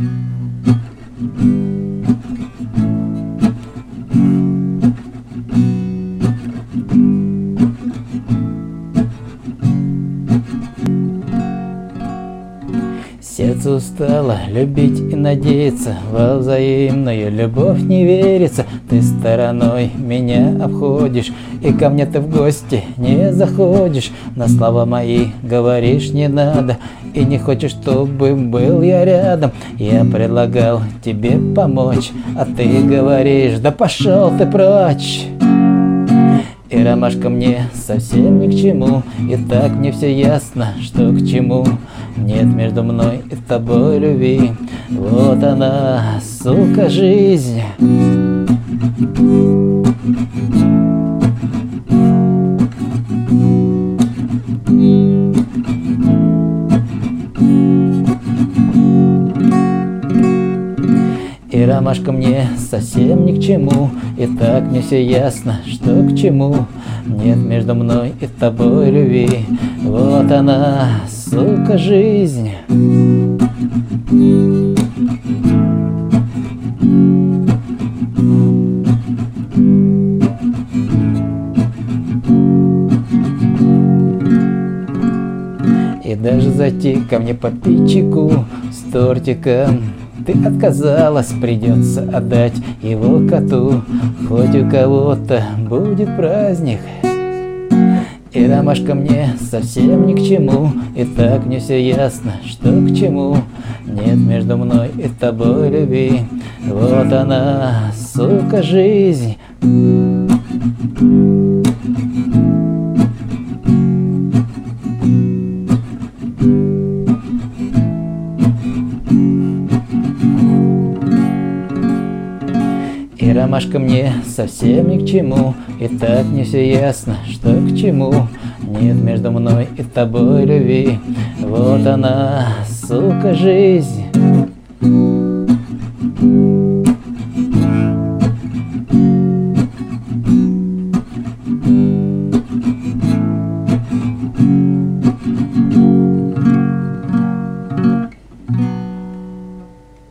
Thank you. Сердце устало любить и надеяться Во взаимную любовь не верится. Ты стороной меня обходишь И ко мне ты в гости не заходишь. На слова мои говоришь не надо И не хочешь, чтобы был я рядом. Я предлагал тебе помочь А ты говоришь, да пошел ты прочь! И ромашка мне совсем ни к чему И так мне все ясно, что к чему Нет между мной и тобой любви. Вот она, сука, жизнь И ромашка мне совсем ни к чему. И так мне все ясно, что к чему. Нет между мной и тобой любви. Вот она, сука, жизнь. И даже зайти ко мне по чайку с тортиком ты отказалась, придется отдать его коту Хоть у кого-то будет праздник И ромашка мне совсем ни к чему. И так мне все ясно, что к чему. Нет между мной и тобой любви. Вот она, сука, жизнь И ромашка мне совсем ни к чему И так не все ясно, что к чему. Нет между мной и тобой любви. Вот она, сука, жизнь